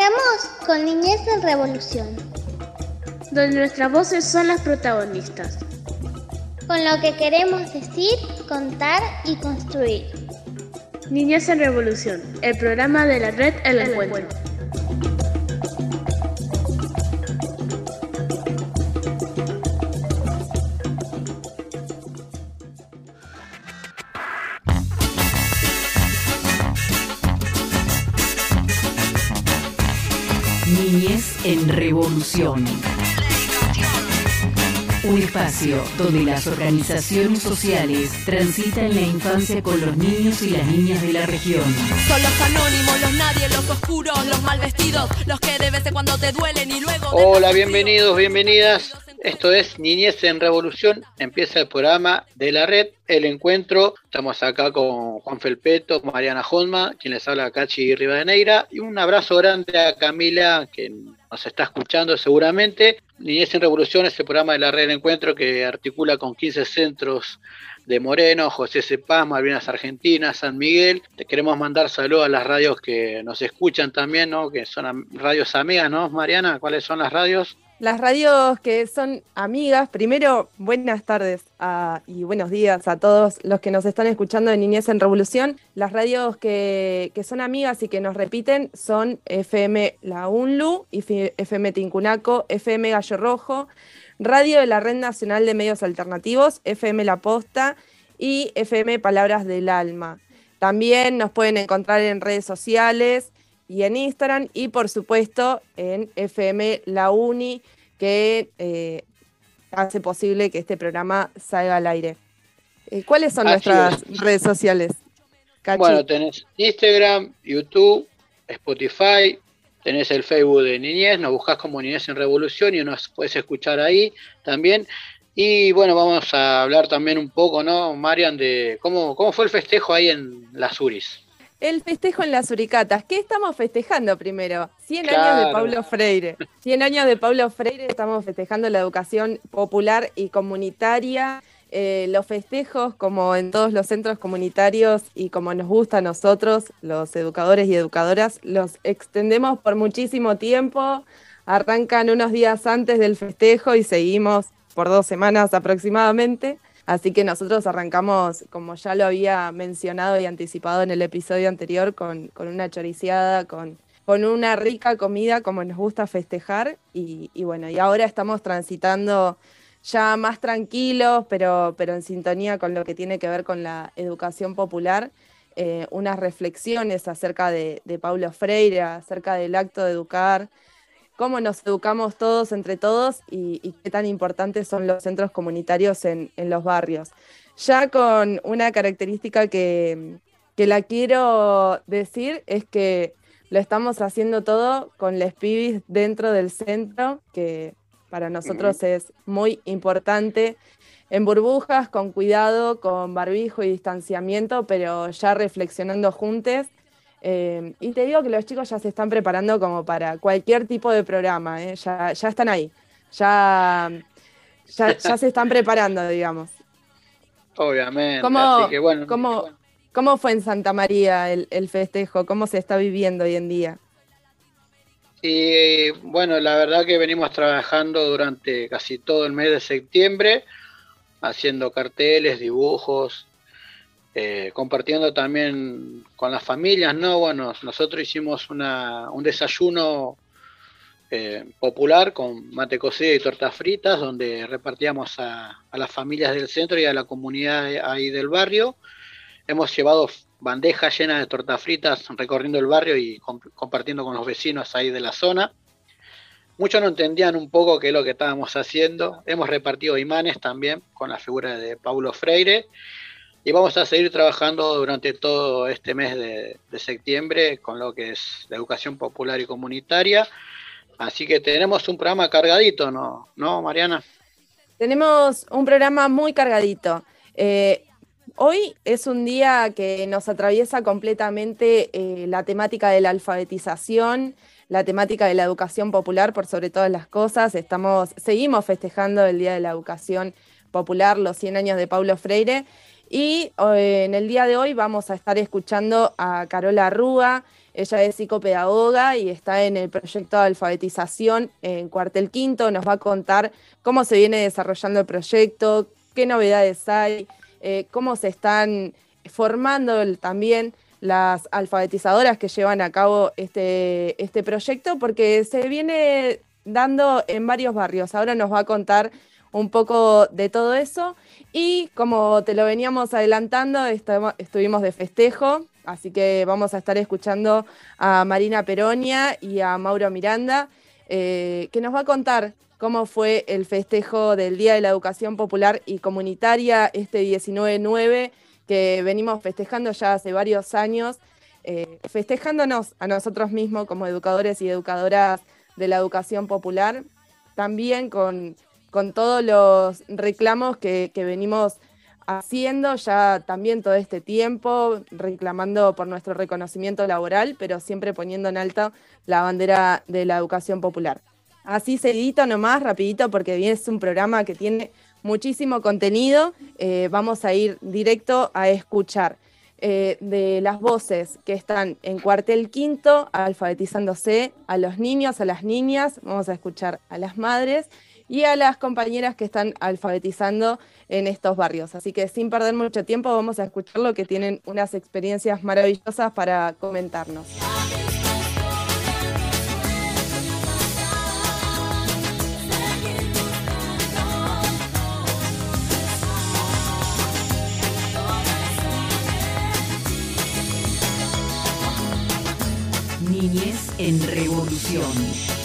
Arrancamos con Niñez en Revolución, donde nuestras voces son las protagonistas. con lo que queremos decir, contar y construir. Niñez en Revolución, el programa de la red El Encuentro. En Revolución. Un espacio donde las organizaciones sociales transitan la infancia con los niños y las niñas de la región. Son los anónimos, los nadie, los oscuros, los mal vestidos, los que de vez en cuando te duelen y luego... Hola, bienvenidos, bienvenidas. Esto es Niñez en Revolución. Empieza el programa de la red, el encuentro. Estamos acá con Juan Felpeto, Mariana Hosma, quien les habla Cachi Rivadeneira. Y un abrazo grande a Camila, que nos está escuchando seguramente. Niñez en Revolución es el programa de la red del encuentro que articula con 15 centros de Moreno, José Cepaz, Malvinas Argentinas, San Miguel. Te queremos mandar saludos a las radios que nos escuchan también, ¿no? Que son radios amigas, ¿no, Mariana? ¿Cuáles son las radios? Las radios que son amigas, primero, buenas tardes y buenos días a todos los que nos están escuchando de Niñez en Revolución. Las radios que, que son amigas y que nos repiten son FM La UNLU, FM Tincunaco, FM Gallo Rojo, Radio de la Red Nacional de Medios Alternativos, FM La Posta y FM Palabras del Alma. También nos pueden encontrar en redes sociales y en Instagram y por supuesto en FM La Uni que eh, hace posible que este programa salga al aire. Eh, ¿Cuáles son Así nuestras redes sociales? Cachi? Bueno, tenés Instagram, YouTube, Spotify, tenés el Facebook de Niñez, nos buscás como Niñez en Revolución y nos puedes escuchar ahí también. Y bueno, vamos a hablar también un poco, ¿no, Marian, de cómo, cómo fue el festejo ahí en las Uris? El festejo en las Uricatas. ¿Qué estamos festejando primero? 100 años de Pablo Freire. 100 años de Pablo Freire, estamos festejando la educación popular y comunitaria. Eh, los festejos, como en todos los centros comunitarios y como nos gusta a nosotros, los educadores y educadoras, los extendemos por muchísimo tiempo. Arrancan unos días antes del festejo y seguimos por dos semanas aproximadamente. Así que nosotros arrancamos, como ya lo había mencionado y anticipado en el episodio anterior, con, con una choriciada, con, con una rica comida como nos gusta festejar. Y, bueno, y ahora estamos transitando ya más tranquilos, pero, pero en sintonía con lo que tiene que ver con la educación popular, eh, unas reflexiones acerca de, de Paulo Freire, acerca del acto de educar, cómo nos educamos todos entre todos y, y qué tan importantes son los centros comunitarios en, en los barrios. Ya con una característica que, que la quiero decir es que lo estamos haciendo todo con les pibis dentro del centro, que para nosotros es muy importante. En burbujas, con cuidado, con barbijo y distanciamiento, pero ya reflexionando juntos. Eh, y te digo que los chicos ya se están preparando como para cualquier tipo de programa, ¿eh? ya, ya están ahí, ya, ya, ya se están preparando, digamos. Obviamente. ¿Cómo, así que bueno, cómo- bueno. cómo fue en Santa María el, el festejo? ¿Cómo se está viviendo hoy en día? Y bueno, la verdad que venimos trabajando durante casi todo el mes de septiembre, haciendo carteles, dibujos, eh, compartiendo también con las familias, ¿no? Bueno, nosotros hicimos una, un desayuno eh, popular con mate cocido y tortas fritas, donde repartíamos a, las familias del centro y a la comunidad ahí del barrio. Hemos llevado bandejas llenas de tortas fritas recorriendo el barrio y comp- compartiendo con los vecinos ahí de la zona. Muchos no entendían un poco qué es lo que estábamos haciendo. Hemos repartido imanes también con la figura de Paulo Freire. Y vamos a seguir trabajando durante todo este mes de, septiembre con lo que es la educación popular y comunitaria. Así que tenemos un programa cargadito, ¿no, ¿No Mariana? Tenemos un programa muy cargadito. Eh, hoy es un día que nos atraviesa completamente eh, la temática de la alfabetización, la temática de la educación popular por sobre todas las cosas. Estamos, seguimos festejando el Día de la Educación Popular, los 100 años de Paulo Freire. Y eh, en el día de hoy vamos a estar escuchando a Carola Rúa. Ella es psicopedagoga y está en el proyecto de alfabetización en Cuartel Quinto. Nos va a contar cómo se viene desarrollando el proyecto, qué novedades hay, eh, cómo se están formando también las alfabetizadoras que llevan a cabo este, este proyecto, porque se viene dando en varios barrios. Ahora nos va a contar un poco de todo eso. Y como te lo veníamos adelantando, estuvimos de festejo, así que vamos a estar escuchando a Marina Peronia y a Mauro Miranda, eh, que nos va a contar cómo fue el festejo del Día de la Educación Popular y Comunitaria este 19-9, que venimos festejando ya hace varios años, eh, festejándonos a nosotros mismos como educadores y educadoras de la educación popular, también con con todos los reclamos que, venimos haciendo ya también todo este tiempo, reclamando por nuestro reconocimiento laboral, pero siempre poniendo en alto la bandera de la educación popular. Así seguidito nomás, rapidito, porque es un programa que tiene muchísimo contenido, eh, vamos a ir directo a escuchar eh, de las voces que están en cuartel quinto, alfabetizándose a los niños, a las niñas, vamos a escuchar a las madres y a las compañeras que están alfabetizando en estos barrios. Así que sin perder mucho tiempo vamos a escucharlo que tienen unas experiencias maravillosas para comentarnos. Niñez en Revolución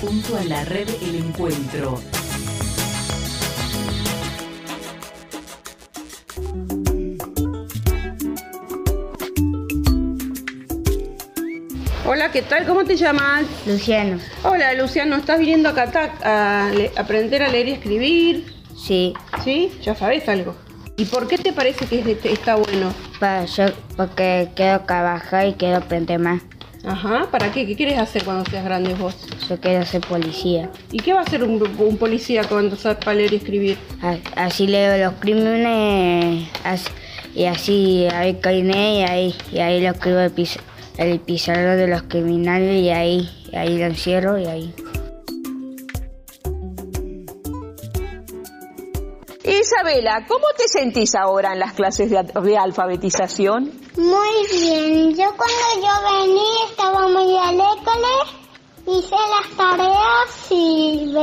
junto a la red El Encuentro. Hola, ¿qué tal? ¿Cómo te llamas? Luciano. Hola, Luciano, ¿estás viniendo acá a, aprender a leer y escribir? Sí. ¿Sí? ¿Ya sabes algo? ¿Y por qué te parece que está bueno? Para yo, porque quiero trabajar y quiero aprender más. Ajá, ¿para qué? ¿Qué quieres hacer cuando seas grande vos? Yo quiero ser policía. ¿Y qué va a hacer un, policía cuando sepa leer y escribir? Así leo los crímenes y así hay cainé y ahí, y ahí lo escribo el pizarro de los criminales y ahí, y ahí lo encierro y ahí. Isabela, ¿cómo te sentís ahora en las clases de alfabetización? Muy bien, yo cuando yo vení estaba muy alegre, hice las tareas y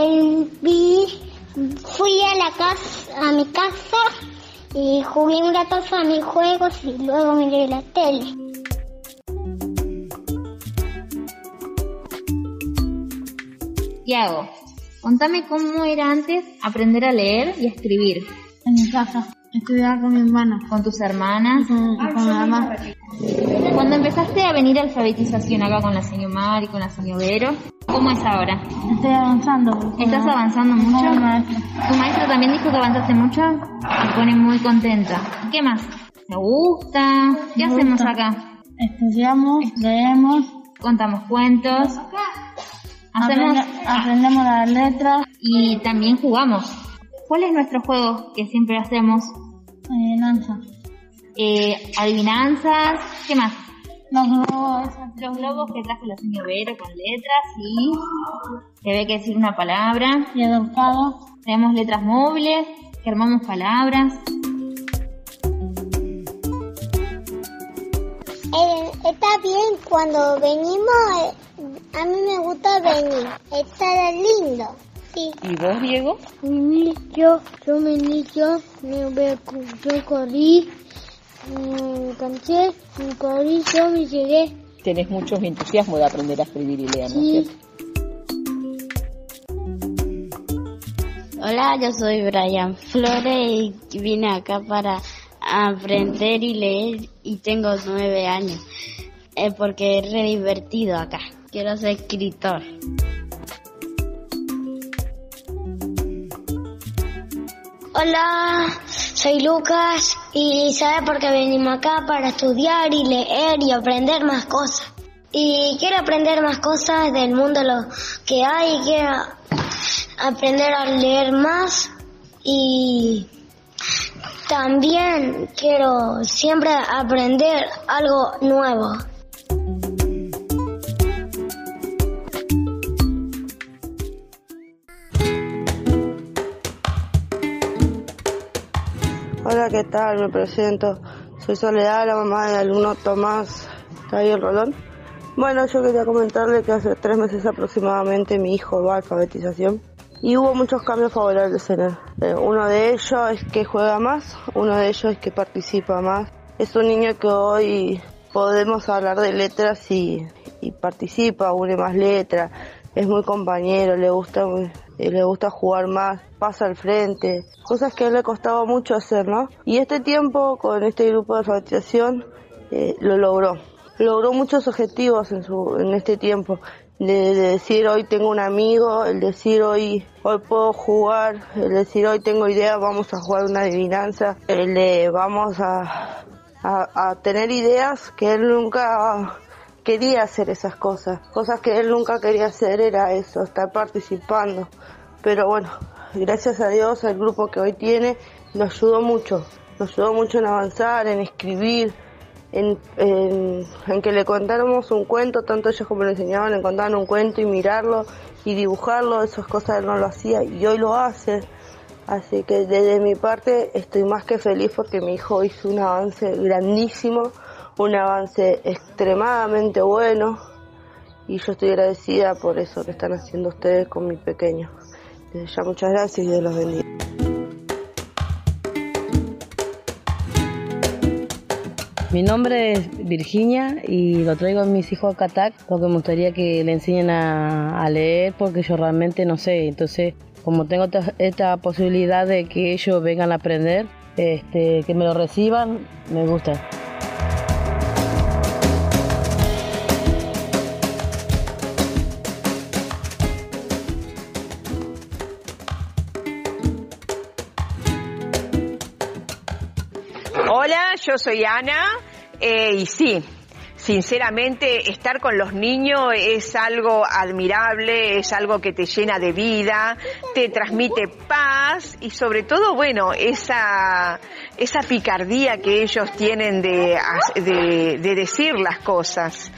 fui a la casa, a mi casa y jugué un rato a mis juegos y luego miré la tele. Tiago, contame cómo era antes aprender a leer y escribir. En mi casa. Estudiaba con mi hermana. ¿Con tus hermanas? Con, con mi mamá. Cuando empezaste a venir a alfabetización acá con la señora Mar y con la señora Vero, ¿cómo es ahora? Estoy avanzando. ¿Estás avanzando mucho? ¿Tu maestro también dijo que avanzaste mucho? Me pone muy contenta. ¿Qué más? ¿Te gusta? ¿Qué hacemos acá? Estudiamos, leemos. Contamos cuentos. Hacemos... aprendemos las letras. Y también jugamos. ¿Cuál es nuestro juego que siempre hacemos? Adivinanza. Eh, adivinanzas. ¿Qué más? Los globos. Los globos que trajo la señora Vera con letras y se ve que decir una palabra. Y educado. Tenemos letras móviles, que armamos palabras. Eh, está bien cuando venimos, eh, a mí me gusta venir, está lindo. ¿Y vos, Diego? Yo, yo me inicio, yo corrí, me canché, me corrí, yo me llegué. Tenés mucho entusiasmo de aprender a escribir y leer, sí. Hola, yo soy Brian Flores y vine acá para aprender y leer y tengo nueve años. Es porque es re divertido acá. Quiero ser escritor. Hola, soy Lucas y ¿sabe por qué venimos acá? Para estudiar y leer y aprender más cosas. Y quiero aprender más cosas del mundo lo que hay, quiero aprender a leer más y También quiero siempre aprender algo nuevo. Hola, ¿qué tal? Me presento. Soy Soledad, la mamá del alumno Tomás Javier Rolón. Bueno, yo quería comentarle que hace tres meses aproximadamente mi hijo va a alfabetización y hubo muchos cambios favorables en él. Eh, uno de ellos es que juega más, uno de ellos es que participa más. Es un niño que hoy podemos hablar de letras y, y participa, une más letras, es muy compañero, le gusta eh, le gusta jugar más, pasa al frente, cosas que a él le costaba mucho hacer, ¿no? Y este tiempo con este grupo de alfabetización eh, lo logró. Logró muchos objetivos en, su, en este tiempo. De, de decir hoy tengo un amigo, el decir hoy, hoy puedo jugar, el decir hoy tengo ideas, vamos a jugar una adivinanza, el de vamos a, a tener ideas que él nunca quería hacer esas cosas. Cosas que él nunca quería hacer era eso, estar participando. Pero bueno, gracias a Dios, el grupo que hoy tiene nos ayudó mucho. Nos ayudó mucho en avanzar, en escribir, en, en, que le contáramos un cuento, tanto ellos como le enseñaban, le contaban un cuento y mirarlo y dibujarlo, esas cosas él no lo hacía y hoy lo hace. Así que desde mi parte estoy más que feliz porque mi hijo hizo un avance grandísimo, un avance extremadamente bueno y yo estoy agradecida por eso que están haciendo ustedes con mi pequeño. Desde ya muchas gracias y Dios los bendiga. Mi nombre es Virginia y lo traigo a mis hijos a Catac porque me gustaría que le enseñen a, a leer porque yo realmente no sé. Entonces, como tengo esta, posibilidad de que ellos vengan a aprender, este, que me lo reciban, me gusta. Yo soy Ana eh, y sí, sinceramente estar con los niños es algo admirable, es algo que te llena de vida, te transmite paz y sobre todo, bueno, esa, esa picardía que ellos tienen de, de, de decir las cosas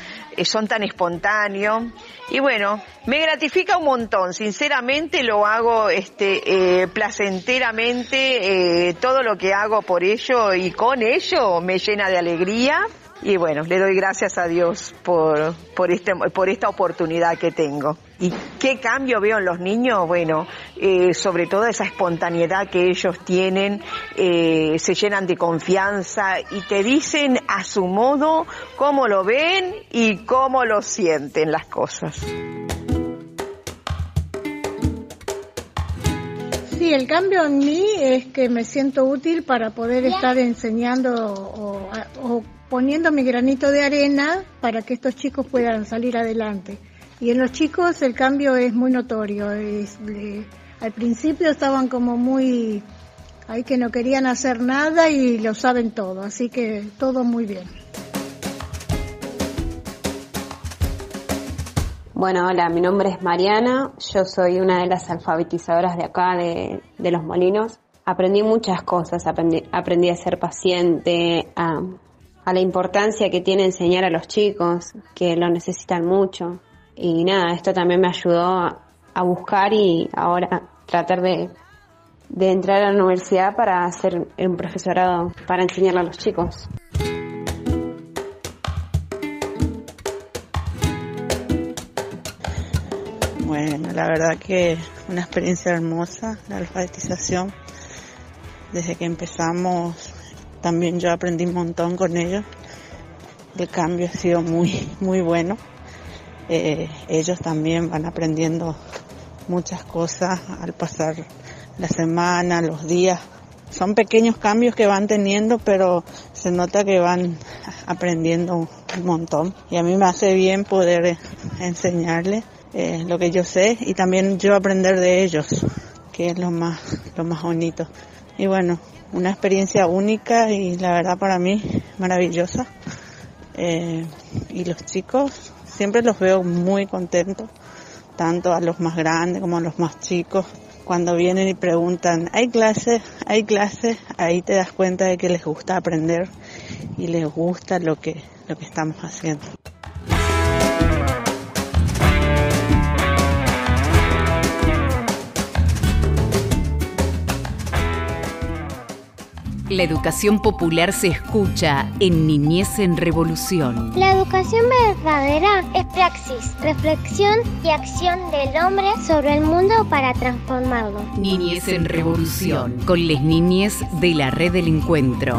son tan espontáneos y bueno, me gratifica un montón, sinceramente lo hago este eh, placenteramente, eh, todo lo que hago por ello y con ello me llena de alegría y bueno, le doy gracias a Dios por, por, este, por esta oportunidad que tengo. ¿Y qué cambio veo en los niños? Bueno, eh, sobre todo esa espontaneidad que ellos tienen, eh, se llenan de confianza y te dicen a su modo cómo lo ven y cómo lo sienten las cosas. Sí, el cambio en mí es que me siento útil para poder estar enseñando o, o poniendo mi granito de arena para que estos chicos puedan salir adelante. Y en los chicos el cambio es muy notorio. Es, al principio estaban como muy ahí que no querían hacer nada y lo saben todo, así que todo muy bien. Bueno, hola, mi nombre es Mariana, yo soy una de las alfabetizadoras de acá de, de Los Molinos. Aprendí muchas cosas, aprendí, aprendí a ser paciente, a, a la importancia que tiene enseñar a los chicos, que lo necesitan mucho. Y nada, esto también me ayudó a, buscar y ahora tratar de, de entrar a la universidad para hacer un profesorado, para enseñarle a los chicos. Bueno, la verdad que una experiencia hermosa, la alfabetización. Desde que empezamos, también yo aprendí un montón con ellos. El cambio ha sido muy, muy bueno. Eh, ellos también van aprendiendo muchas cosas al pasar la semana, los días. Son pequeños cambios que van teniendo, pero se nota que van aprendiendo un montón. Y a mí me hace bien poder enseñarles eh, lo que yo sé y también yo aprender de ellos, que es lo más, lo más bonito. Y bueno, una experiencia única y la verdad para mí maravillosa. Eh, y los chicos siempre los veo muy contentos, tanto a los más grandes como a los más chicos. cuando vienen y preguntan, ¿hay clases? ¿Hay clases? Ahí te das cuenta de que les gusta aprender y les gusta lo que, lo que estamos haciendo. La educación popular se escucha en Niñez en Revolución. La educación verdadera es praxis, reflexión y acción del hombre sobre el mundo para transformarlo. Niñez en Revolución, con las niñez de la Red del Encuentro.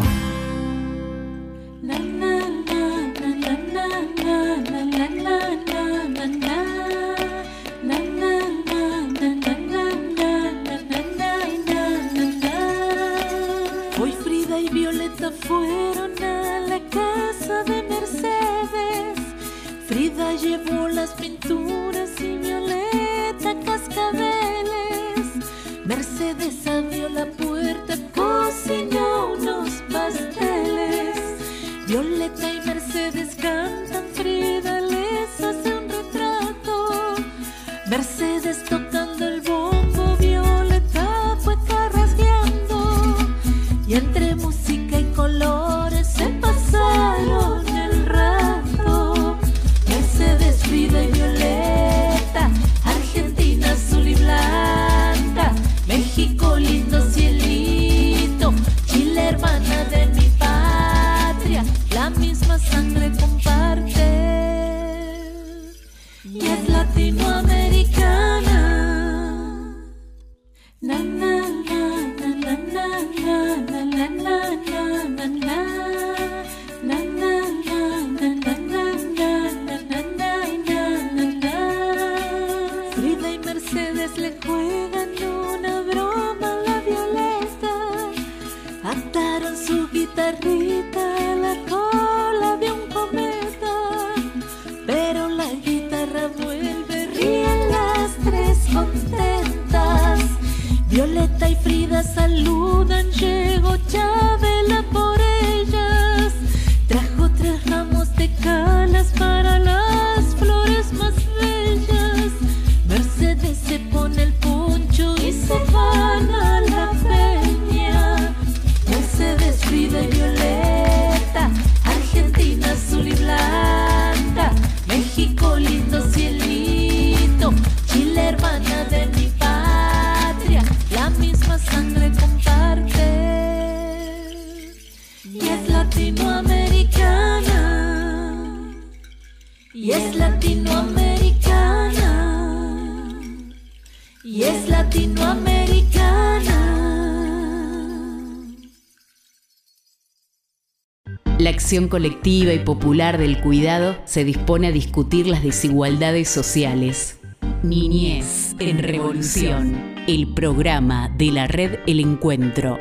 Colectiva y popular del cuidado se dispone a discutir las desigualdades sociales. Niñez en Revolución, el programa de la red El Encuentro.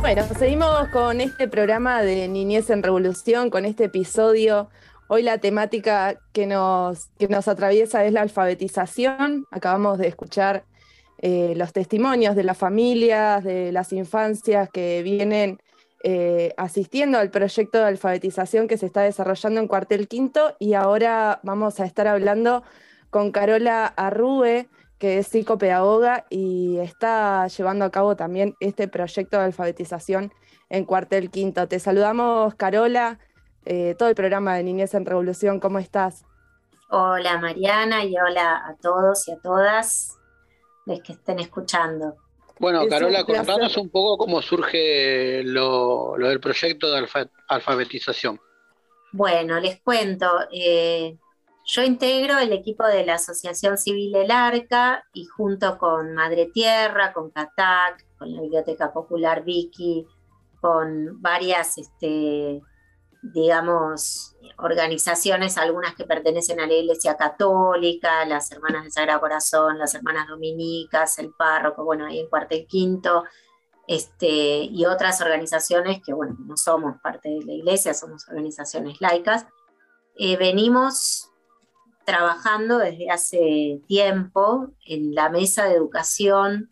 Bueno, seguimos con este programa de Niñez en Revolución, con este episodio. Hoy la temática que nos, que nos atraviesa es la alfabetización. Acabamos de escuchar eh, los testimonios de las familias, de las infancias que vienen eh, asistiendo al proyecto de alfabetización que se está desarrollando en Cuartel Quinto y ahora vamos a estar hablando con Carola Arrue, que es psicopedagoga y está llevando a cabo también este proyecto de alfabetización en Cuartel Quinto. Te saludamos, Carola, eh, todo el programa de Niñez en Revolución, ¿cómo estás? Hola Mariana y hola a todos y a todas los que estén escuchando. Bueno, Es Carola, contanos un poco cómo surge lo, lo del proyecto de alfa- alfabetización. Bueno, les cuento. eh, yo integro el equipo de la Asociación Civil El Arca y junto con Madre Tierra, con CATAC, con la Biblioteca Popular Vicky, con varias, este, digamos, organizaciones, algunas que pertenecen a la Iglesia Católica, las Hermanas del Sagrado Corazón, las Hermanas Dominicas, el párroco, bueno, ahí en Cuartel Quinto, este, y otras organizaciones que, bueno, no somos parte de la iglesia, somos organizaciones laicas, eh, venimos trabajando desde hace tiempo en la mesa de educación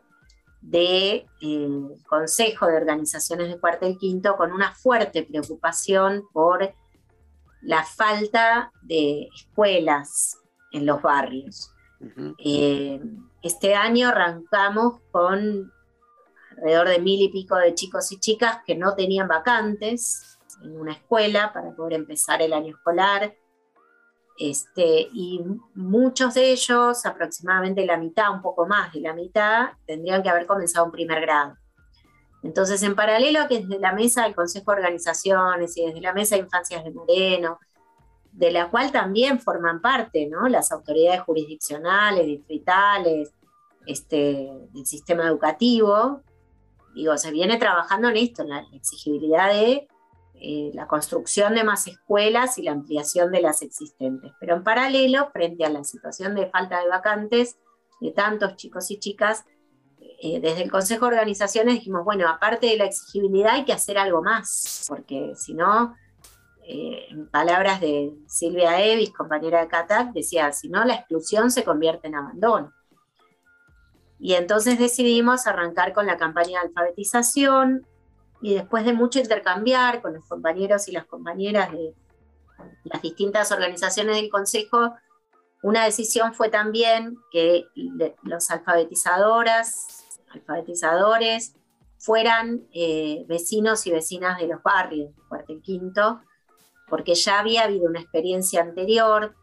del Consejo de Organizaciones de Cuartel Quinto con una fuerte preocupación por la falta de escuelas en los barrios. Eh, este año arrancamos con alrededor de mil y pico de chicos y chicas que no tenían vacantes en una escuela para poder empezar el año escolar. Este, y muchos de ellos, aproximadamente la mitad, un poco más de la mitad, tendrían que haber comenzado un primer grado. Entonces, en paralelo que desde la mesa del Consejo de Organizaciones y desde la mesa de Infancias de Moreno, de la cual también forman parte ¿no? las autoridades jurisdiccionales, distritales, este, del sistema educativo, digo, se viene trabajando en esto, en la exigibilidad de eh, la construcción de más escuelas y la ampliación de las existentes. Pero en paralelo, frente a la situación de falta de vacantes de tantos chicos y chicas, eh, desde el Consejo de Organizaciones dijimos, bueno, aparte de la exigibilidad hay que hacer algo más, porque si no, eh, en palabras de Silvia Evis, compañera de CATAC, decía, si no, la exclusión se convierte en abandono. Y entonces decidimos arrancar con la campaña de alfabetización y después de mucho intercambiar con los compañeros y las compañeras de las distintas organizaciones del Consejo, una decisión fue también que los alfabetizadoras, alfabetizadores, fueran eh, vecinos y vecinas de los barrios de Cuartel Quinto, porque ya había habido una experiencia anterior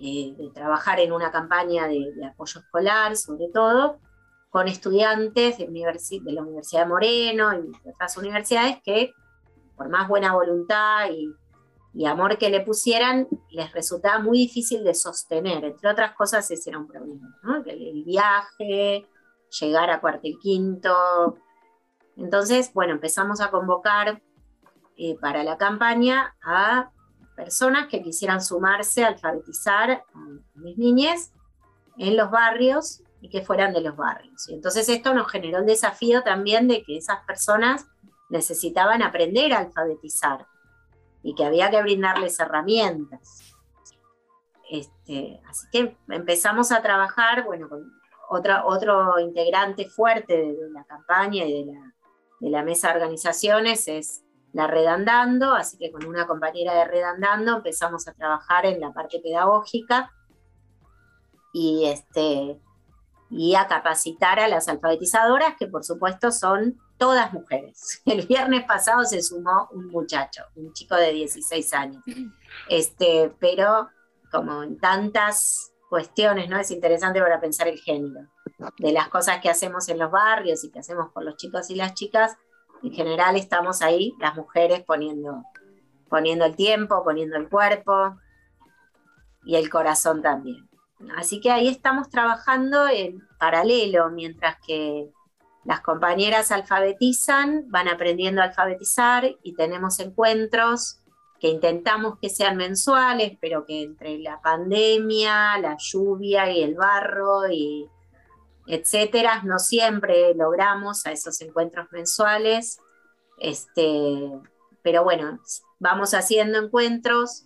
eh, de trabajar en una campaña de, de, apoyo escolar, sobre todo, con estudiantes de, la Universidad de Moreno y de otras universidades que, por más buena voluntad y, y, amor que le pusieran, les resultaba muy difícil de sostener. Entre otras cosas, ese era un problema, el, viaje, llegar a cuartel quinto. Entonces, bueno, empezamos a convocar eh, para la campaña a personas que quisieran sumarse a alfabetizar a mis niñas en los barrios y que fueran de los barrios. Y entonces esto nos generó el desafío también de que esas personas necesitaban aprender a alfabetizar y que había que brindarles herramientas. Este, así que empezamos a trabajar, bueno, con otra, otro integrante fuerte de, la campaña y de la, de la mesa de organizaciones es la Redandando, así que con una compañera de Redandando empezamos a trabajar en la parte pedagógica y, este, y a capacitar a las alfabetizadoras, que por supuesto son todas mujeres. El viernes pasado se sumó un muchacho, un chico de 16 años. Este, pero como en tantas cuestiones, ¿no? Es interesante para pensar el género, de las cosas que hacemos en los barrios y que hacemos por los chicos y las chicas, en general estamos ahí, las mujeres poniendo, poniendo el tiempo, poniendo el cuerpo y el corazón también. Así que ahí estamos trabajando en paralelo, mientras que las compañeras alfabetizan, van aprendiendo a alfabetizar y tenemos encuentros que intentamos que sean mensuales, pero que entre la pandemia, la lluvia y el barro y etcétera, no siempre logramos a esos encuentros mensuales. Este, pero bueno, vamos haciendo encuentros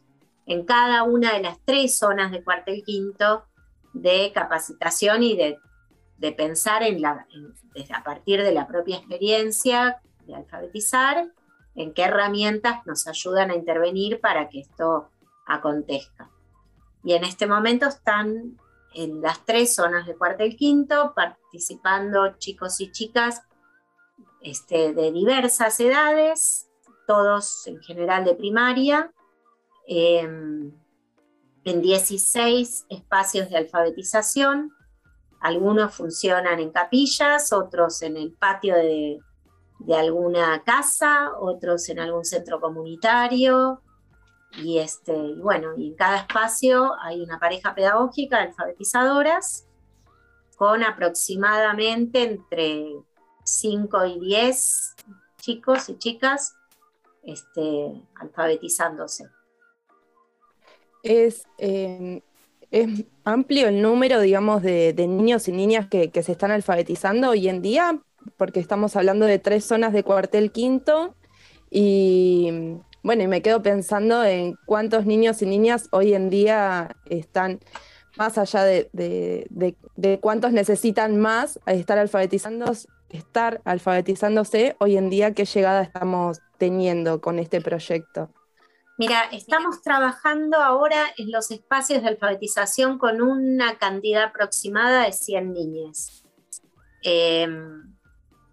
en cada una de las tres zonas de cuartel quinto de capacitación y de, de pensar en la, en, a partir de la propia experiencia de alfabetizar, en qué herramientas nos ayudan a intervenir para que esto acontezca. Y en este momento están en las tres zonas de cuartel quinto participando chicos y chicas este, de diversas edades, todos en general de primaria, eh, en 16 espacios de alfabetización. Algunos funcionan en capillas, otros en el patio de, de alguna casa, otros en algún centro comunitario. Y, este, bueno, y en cada espacio hay una pareja pedagógica de alfabetizadoras con aproximadamente entre 5 y 10 chicos y chicas este, alfabetizándose. Es, eh, es, amplio el número, digamos, de, niños y niñas que, se están alfabetizando hoy en día, porque estamos hablando de tres zonas de cuartel quinto y bueno, y me quedo pensando en cuántos niños y niñas hoy en día están más allá de, de, cuántos necesitan más estar alfabetizando, estar alfabetizándose, hoy en día, ¿qué llegada estamos teniendo con este proyecto? Mira, estamos trabajando ahora en los espacios de alfabetización con una cantidad aproximada de 100 niñas. Eh,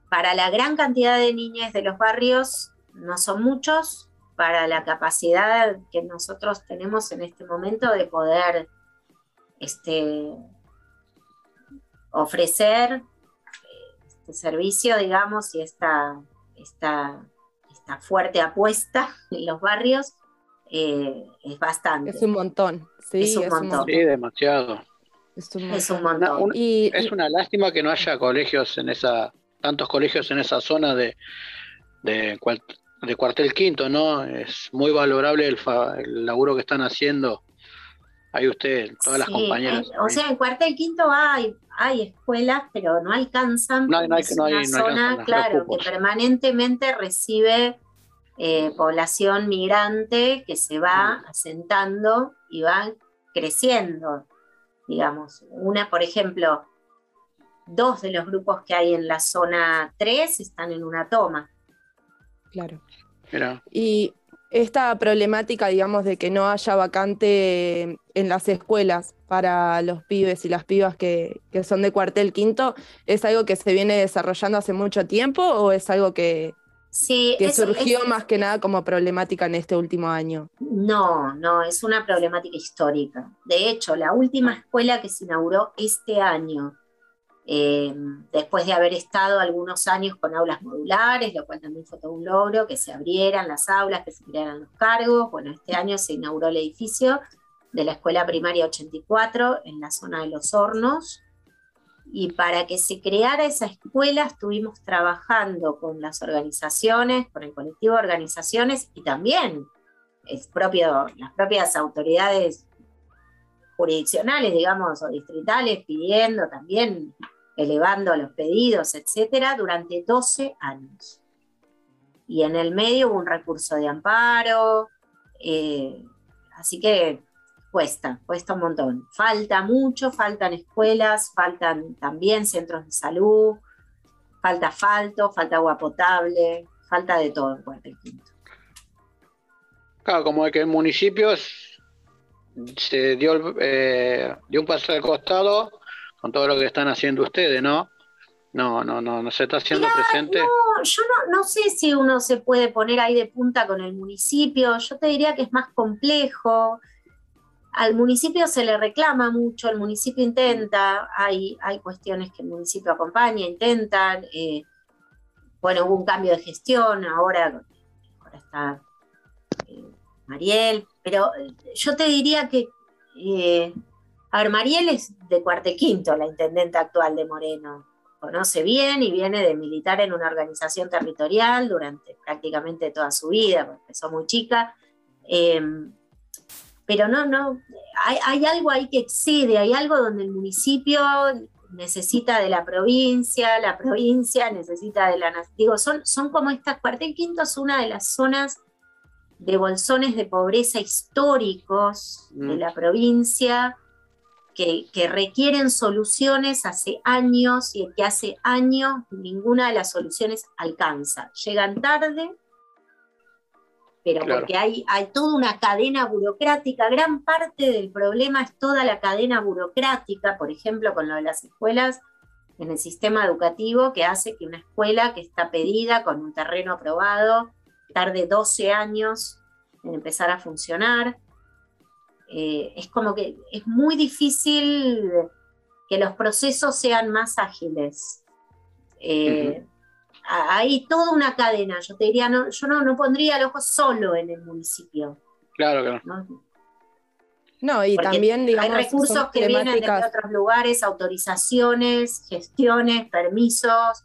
para la gran cantidad de niñas de los barrios no son muchos, para la capacidad que nosotros tenemos en este momento de poder este, ofrecer este servicio, digamos, y esta, esta, esta fuerte apuesta en los barrios, eh, es bastante. Es un montón, sí, Es un montón. Sí, demasiado. Es un Es un Una- montón. una- es una lástima que no haya colegios en esa, tantos colegios en esa zona de, de, cual- de cuartel quinto, ¿no? Es muy valorable el, fa- el laburo que están haciendo. Ahí usted, todas las compañeras. eh, o sea, en cuartel quinto hay, hay escuelas, pero no alcanzan. No hay- no hay- es no hay- una no zona, alcanzan claro, que permanentemente recibe eh, población migrante que se va asentando y va creciendo. Digamos, una, por ejemplo, dos de los grupos que hay en la zona 3 están en una toma. Claro. Y esta problemática, digamos, de que no haya vacante en las escuelas para los pibes y las pibas que, que son de cuartel quinto, ¿es algo que se viene desarrollando hace mucho tiempo o es algo que, Sí, que surgió es- más que nada como problemática en este último año? No, no, es una problemática histórica. De hecho, la última escuela que se inauguró este año, eh, después de haber estado algunos años con aulas modulares, lo cual también fue todo un logro, que se abrieran las aulas, que se crearan los cargos. Bueno, este año se inauguró el edificio de la Escuela Primaria 84 en la zona de Los Hornos. Y para que se creara esa escuela estuvimos trabajando con las organizaciones, con el colectivo de organizaciones y también las propias autoridades jurisdiccionales, digamos, o distritales, pidiendo también, elevando los pedidos, etcétera, durante 12 años. Y en el medio hubo un recurso de amparo, eh, así que cuesta, cuesta un montón. Falta mucho, faltan escuelas, faltan también centros de salud, falta asfalto, falta agua potable, falta de todo en Cuartel Quinto. claro, como que el municipio es- se dio, eh, dio un paso al costado con todo lo que están haciendo ustedes, ¿no? No, no, no, no se está haciendo presente. No, yo no, no sé si uno se puede poner ahí de punta con el municipio. Yo te diría que es más complejo. Al municipio se le reclama mucho, el municipio intenta, hay, hay cuestiones que el municipio acompaña, intentan. eh, bueno, hubo un cambio de gestión, ahora, está eh, Mariel, pero eh, yo te diría que, a ver, Mariel es de Cuartel Quinto, la intendente actual de Moreno conoce bien y viene de militar en una organización territorial durante prácticamente toda su vida, empezó muy chica. Eh, pero no, no, hay, hay algo ahí que excede, hay algo donde el municipio necesita de la provincia, la provincia necesita de la. Digo, son, son como estas, Cuartel Quinto es una de las zonas de bolsones de pobreza históricos de Mm. la provincia que, que requieren soluciones hace años y que hace años ninguna de las soluciones alcanza. Llegan tarde, pero Claro. porque hay, hay toda una cadena burocrática, gran parte del problema es toda la cadena burocrática, por ejemplo, con lo de las escuelas en el sistema educativo, que hace que una escuela que está pedida con un terreno aprobado tarde 12 años en empezar a funcionar. Eh, es como que es muy difícil que los procesos sean más ágiles. Eh, Hay toda una cadena, yo te diría, no, yo no, no pondría el ojo solo en el municipio. Claro, claro. ¿no? No, y Porque también, digamos, hay recursos que vienen de otros lugares, autorizaciones, gestiones, permisos,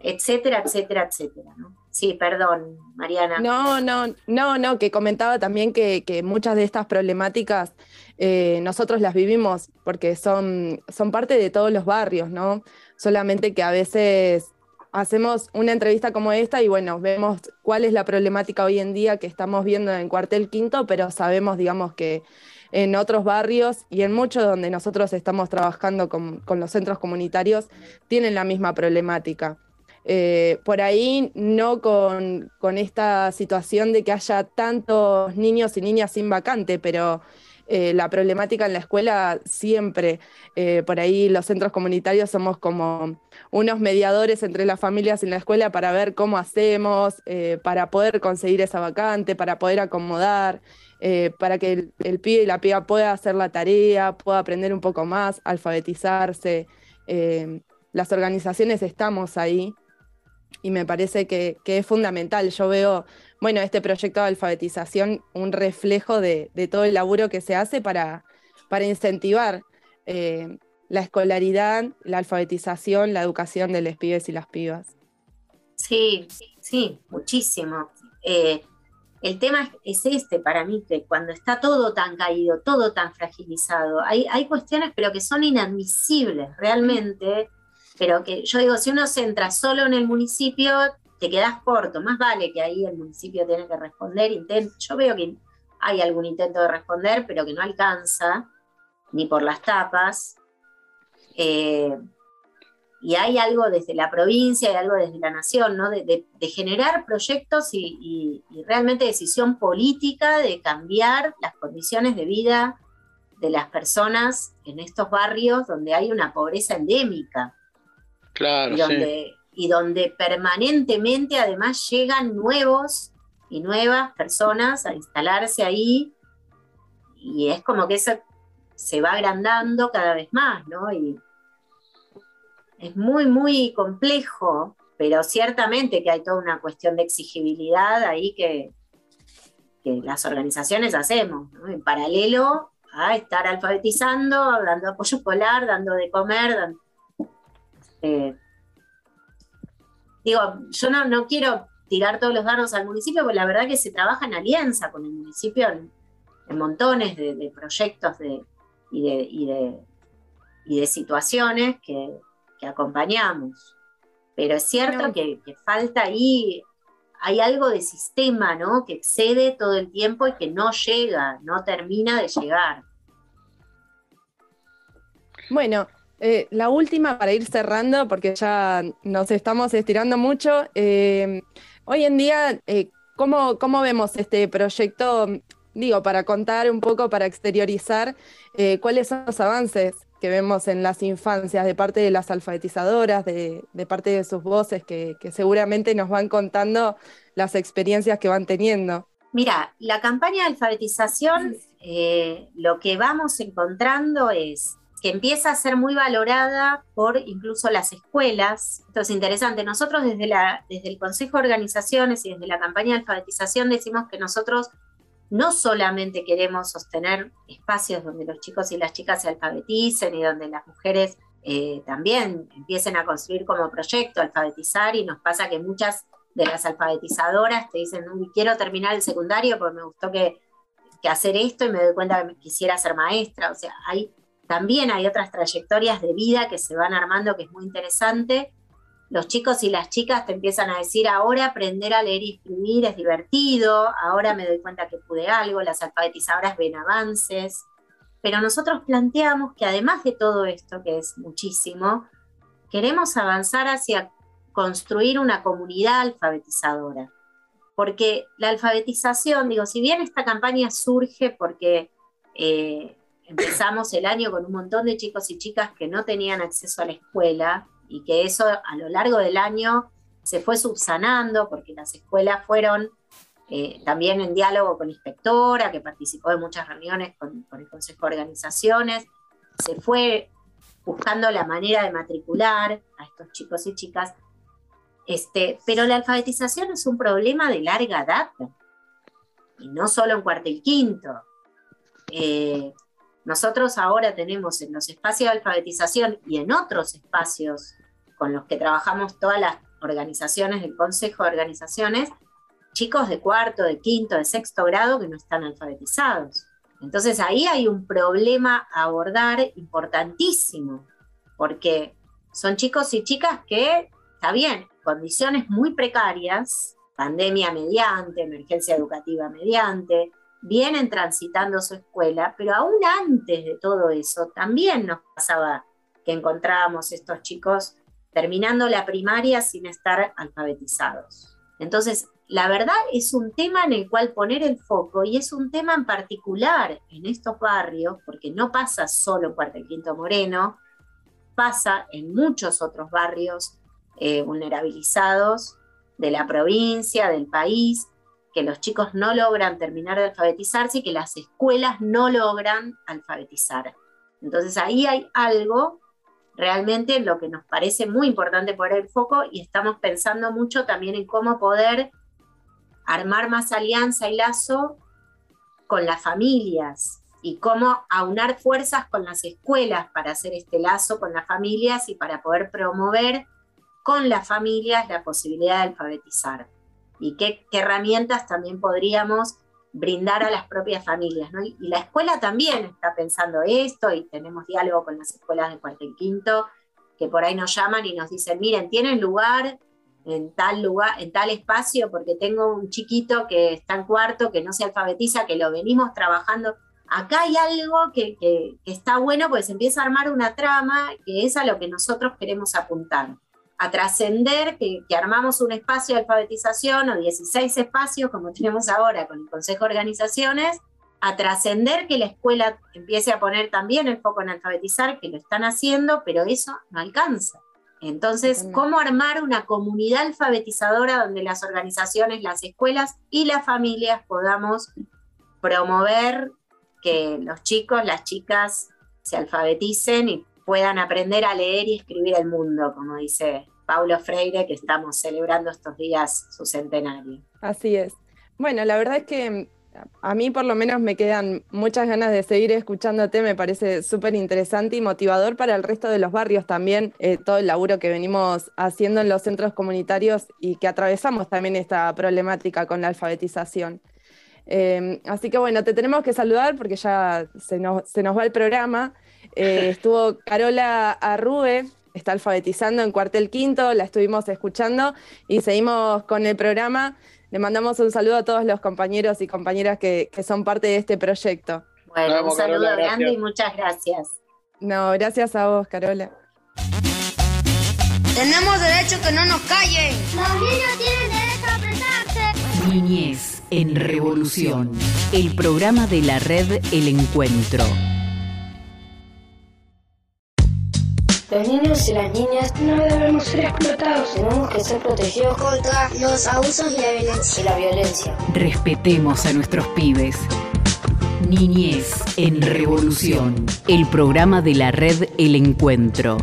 etcétera, etcétera, etcétera. ¿no? Sí, perdón, Mariana. No, no, no, no, que comentaba también que, que muchas de estas problemáticas eh, nosotros las vivimos porque son, son parte de todos los barrios, ¿no? Solamente que a veces hacemos una entrevista como esta y bueno, vemos cuál es la problemática hoy en día que estamos viendo en Cuartel Quinto, pero sabemos, digamos, que en otros barrios y en muchos donde nosotros estamos trabajando con, los centros comunitarios tienen la misma problemática. Eh, por ahí no con, con, esta situación de que haya tantos niños y niñas sin vacante, pero eh, la problemática en la escuela siempre, eh, por ahí los centros comunitarios somos como unos mediadores entre las familias y la escuela para ver cómo hacemos, para poder conseguir esa vacante, para poder acomodar. para que el, el, pibe y la piba pueda hacer la tarea, pueda aprender un poco más, alfabetizarse. las organizaciones estamos ahí y me parece que, que, es fundamental. Yo veo, bueno, este proyecto de alfabetización un reflejo de, de todo el laburo que se hace para, para incentivar eh, la escolaridad, la alfabetización, la educación de los pibes y las pibas. Sí, sí, muchísimo. Eh, el tema es este para mí, que cuando está todo tan caído, todo tan fragilizado, hay, hay cuestiones pero que son inadmisibles realmente pero que yo digo, si uno se entra solo en el municipio, te quedas corto, más vale que ahí el municipio tiene que responder, yo veo que hay algún intento de responder, pero que no alcanza, ni por las tapas. Eh, y hay algo desde la provincia, hay algo desde la nación, ¿no? de, generar proyectos y, realmente decisión política de cambiar las condiciones de vida de las personas en estos barrios donde hay una pobreza endémica y, donde, y donde permanentemente además llegan nuevos y nuevas personas a instalarse ahí y es como que eso se va agrandando cada vez más, ¿no? Y es muy, muy complejo, pero ciertamente que hay toda una cuestión de exigibilidad ahí que, que las organizaciones hacemos, ¿no? En paralelo a estar alfabetizando, dando apoyo escolar, dando de comer, dando, eh, digo, yo no, no quiero tirar todos los dardos al municipio, porque la verdad que se trabaja en alianza con el municipio en, montones de, proyectos de, y, de, y, de, situaciones que, acompañamos. Pero es cierto que, que, falta ahí, hay algo de sistema, ¿no? Que excede todo el tiempo y que no llega, no termina de llegar. Bueno, eh, la última para ir cerrando, porque ya nos estamos estirando mucho. Eh, hoy en día, eh, ¿cómo, ¿cómo, vemos este proyecto? Digo, para contar un poco, para exteriorizar cuáles son los avances que vemos en las infancias de parte de las alfabetizadoras, de, parte de sus voces, que, que seguramente nos van contando las experiencias que van teniendo. Mira, la campaña de alfabetización, lo que vamos encontrando es que empieza a ser muy valorada por incluso las escuelas. Esto es interesante. Nosotros desde, la, desde el Consejo de Organizaciones y desde la campaña de alfabetización decimos que nosotros no solamente queremos sostener espacios donde los chicos y las chicas se alfabeticen y donde las mujeres eh, también empiecen a construir como proyecto, alfabetizar, y nos pasa que muchas de las alfabetizadoras te dicen, quiero terminar el secundario porque me gustó que, que hacer esto y me doy cuenta que quisiera ser maestra. O sea, hay también hay otras trayectorias de vida que se van armando que es muy interesante. Los chicos y las chicas te empiezan a decir, ahora aprender a leer y escribir es divertido, ahora me doy cuenta que pude algo, las alfabetizadoras ven avances. Pero nosotros planteamos que además de todo esto, que es muchísimo, queremos avanzar hacia construir una comunidad alfabetizadora. Porque la alfabetización, digo, si bien esta campaña surge porque eh, empezamos el año con un montón de chicos y chicas que no tenían acceso a la escuela y que eso a lo largo del año se fue subsanando porque las escuelas fueron eh, también en diálogo con inspectora, que participó de muchas reuniones con, el Consejo de Organizaciones, se fue buscando la manera de matricular a estos chicos y chicas. Este, pero la alfabetización es un problema de larga data, y no solo en cuarto y quinto. Eh, nosotros ahora tenemos en los espacios de alfabetización y en otros espacios con los que trabajamos todas las organizaciones del Consejo de Organizaciones, chicos de cuarto, de quinto, de sexto grado que no están alfabetizados. Entonces ahí hay un problema a abordar importantísimo, porque son chicos y chicas que, está bien, condiciones muy precarias, pandemia mediante, emergencia educativa mediante, vienen transitando su escuela, pero aún antes de todo eso también nos pasaba que encontrábamos estos chicos terminando la primaria sin estar alfabetizados. Entonces, la verdad es un tema en el cual poner el foco y es un tema en particular en estos barrios, porque no pasa solo en Cuartel Quinto Moreno, pasa en muchos otros barrios eh, vulnerabilizados de la provincia, del país, que los chicos no logran terminar de alfabetizarse y que las escuelas no logran alfabetizar. Entonces ahí hay algo realmente en lo que nos parece muy importante poner el foco y estamos pensando mucho también en cómo poder armar más alianza y lazo con las familias y cómo aunar fuerzas con las escuelas para hacer este lazo con las familias y para poder promover con las familias la posibilidad de alfabetizar. Y qué, herramientas también podríamos brindar a las propias familias. ¿no? Y, la escuela también está pensando esto y tenemos diálogo con las escuelas de cuarto y quinto que por ahí nos llaman y nos dicen, miren, tienen lugar en tal lugar, en tal espacio, porque tengo un chiquito que está en cuarto, que no se alfabetiza, que lo venimos trabajando. Acá hay algo que, que, que está bueno, pues empieza a armar una trama, que es a lo que nosotros queremos apuntar a trascender, que, que, armamos un espacio de alfabetización o 16 espacios como tenemos ahora con el Consejo de Organizaciones, a trascender que la escuela empiece a poner también el foco en alfabetizar, que lo están haciendo, pero eso no alcanza. Entonces, ¿cómo armar una comunidad alfabetizadora donde las organizaciones, las escuelas y las familias podamos promover que los chicos, las chicas se alfabeticen y puedan aprender a leer y escribir el mundo, como dice Paulo Freire, que estamos celebrando estos días su centenario. Así es. Bueno, la verdad es que a mí por lo menos me quedan muchas ganas de seguir escuchándote, me parece súper interesante y motivador para el resto de los barrios también, eh, todo el laburo que venimos haciendo en los centros comunitarios y que atravesamos también esta problemática con la alfabetización. Eh, así que bueno, te tenemos que saludar porque ya se nos, se nos va el programa. Eh, estuvo Carola Arrube, está alfabetizando en cuartel quinto, la estuvimos escuchando y seguimos con el programa. Le mandamos un saludo a todos los compañeros y compañeras que, que son parte de este proyecto. Bueno, Vamos, un saludo Carola, grande gracias. y muchas gracias. No, gracias a vos, Carola. Tenemos derecho que no nos callen. Los niños tienen derecho a apretarse. Niñez en Revolución, el programa de la red El Encuentro. Los niños y las niñas no debemos ser explotados. Tenemos que ser protegidos contra los abusos y la violencia. Y la violencia. Respetemos a nuestros pibes. Niñez en Revolución, el programa de la red El Encuentro.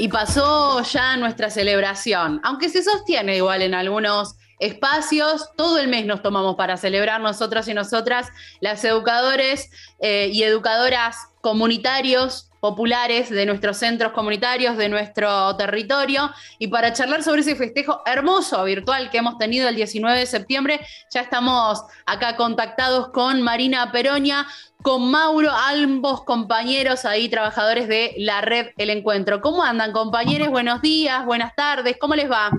Y pasó ya nuestra celebración, aunque se sostiene igual en algunos espacios, todo el mes nos tomamos para celebrar nosotros y nosotras, las educadores eh, y educadoras comunitarios populares de nuestros centros comunitarios, de nuestro territorio, y para charlar sobre ese festejo hermoso virtual que hemos tenido el 19 de septiembre, ya estamos acá contactados con Marina Peroña, con Mauro, ambos compañeros ahí, trabajadores de la red El Encuentro. ¿Cómo andan, compañeros? Buenos días, buenas tardes, ¿cómo les va?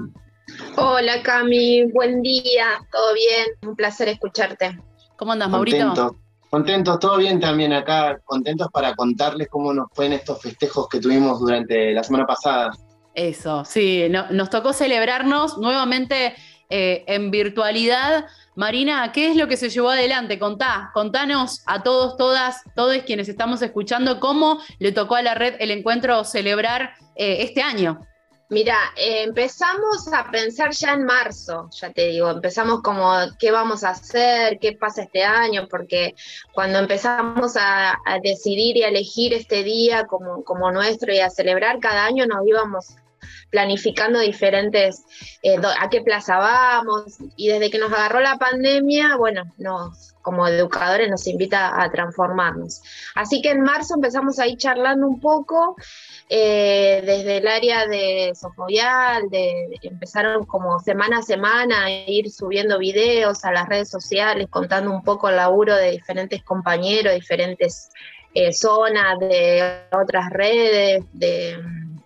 Hola, Cami, buen día, todo bien, un placer escucharte. ¿Cómo andas, Contento. Contentos, todo bien también acá, contentos para contarles cómo nos fue en estos festejos que tuvimos durante la semana pasada. Eso, sí, no, nos tocó celebrarnos nuevamente eh, en virtualidad. Marina, ¿qué es lo que se llevó adelante? Contá, contanos a todos, todas, todos quienes estamos escuchando cómo le tocó a la red el encuentro celebrar eh, este año. Mira, empezamos a pensar ya en marzo, ya te digo, empezamos como qué vamos a hacer, qué pasa este año, porque cuando empezamos a, a decidir y a elegir este día como, como, nuestro y a celebrar cada año nos íbamos planificando diferentes, eh, a qué plaza vamos, y desde que nos agarró la pandemia, bueno, nos, como educadores nos invita a transformarnos. Así que en marzo empezamos a ir charlando un poco eh, desde el área de Sofovial, de, empezaron como semana a semana a ir subiendo videos a las redes sociales, contando un poco el laburo de diferentes compañeros, diferentes eh, zonas, de otras redes, de,